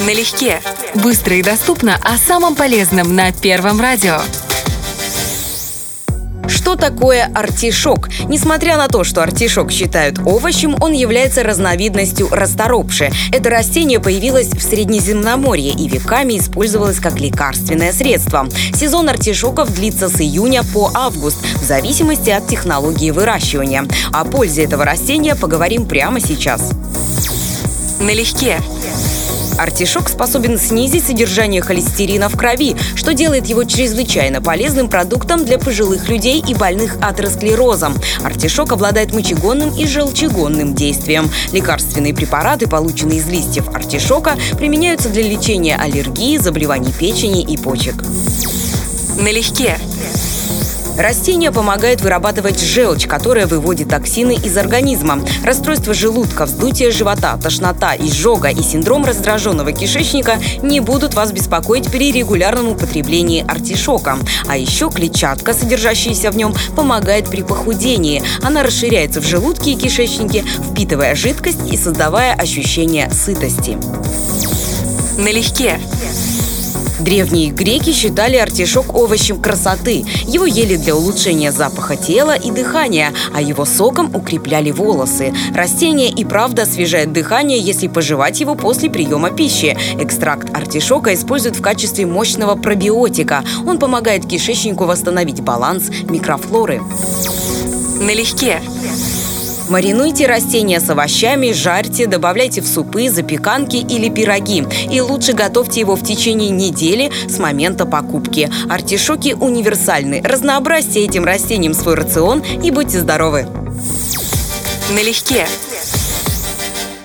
Налегке. Быстро и доступно о самом полезном на Первом радио. Что такое артишок? Несмотря на то, что артишок считают овощем, он является разновидностью расторопши. Это растение появилось в Среднеземноморье и веками использовалось как лекарственное средство. Сезон артишоков длится с июня по август, в зависимости от технологии выращивания. О пользе этого растения поговорим прямо сейчас. Налегке. Артишок способен снизить содержание холестерина в крови, что делает его чрезвычайно полезным продуктом для пожилых людей и больных атеросклерозом. Артишок обладает мочегонным и желчегонным действием. Лекарственные препараты, полученные из листьев артишока, применяются для лечения аллергии, заболеваний печени и почек. Налегке. Растение помогает вырабатывать желчь, которая выводит токсины из организма. Расстройство желудка, вздутие живота, тошнота, изжога и синдром раздраженного кишечника не будут вас беспокоить при регулярном употреблении артишока. А еще клетчатка, содержащаяся в нем, помогает при похудении. Она расширяется в желудке и кишечнике, впитывая жидкость и создавая ощущение сытости. Налегке. Древние греки считали артишок овощем красоты. Его ели для улучшения запаха тела и дыхания, а его соком укрепляли волосы. Растение и правда освежает дыхание, если пожевать его после приема пищи. Экстракт артишока используют в качестве мощного пробиотика. Он помогает кишечнику восстановить баланс микрофлоры. Налегке. Маринуйте растения с овощами, жарьте, добавляйте в супы, запеканки или пироги. И лучше готовьте его в течение недели с момента покупки. Артишоки универсальны. Разнообразьте этим растением свой рацион и будьте здоровы! Налегке.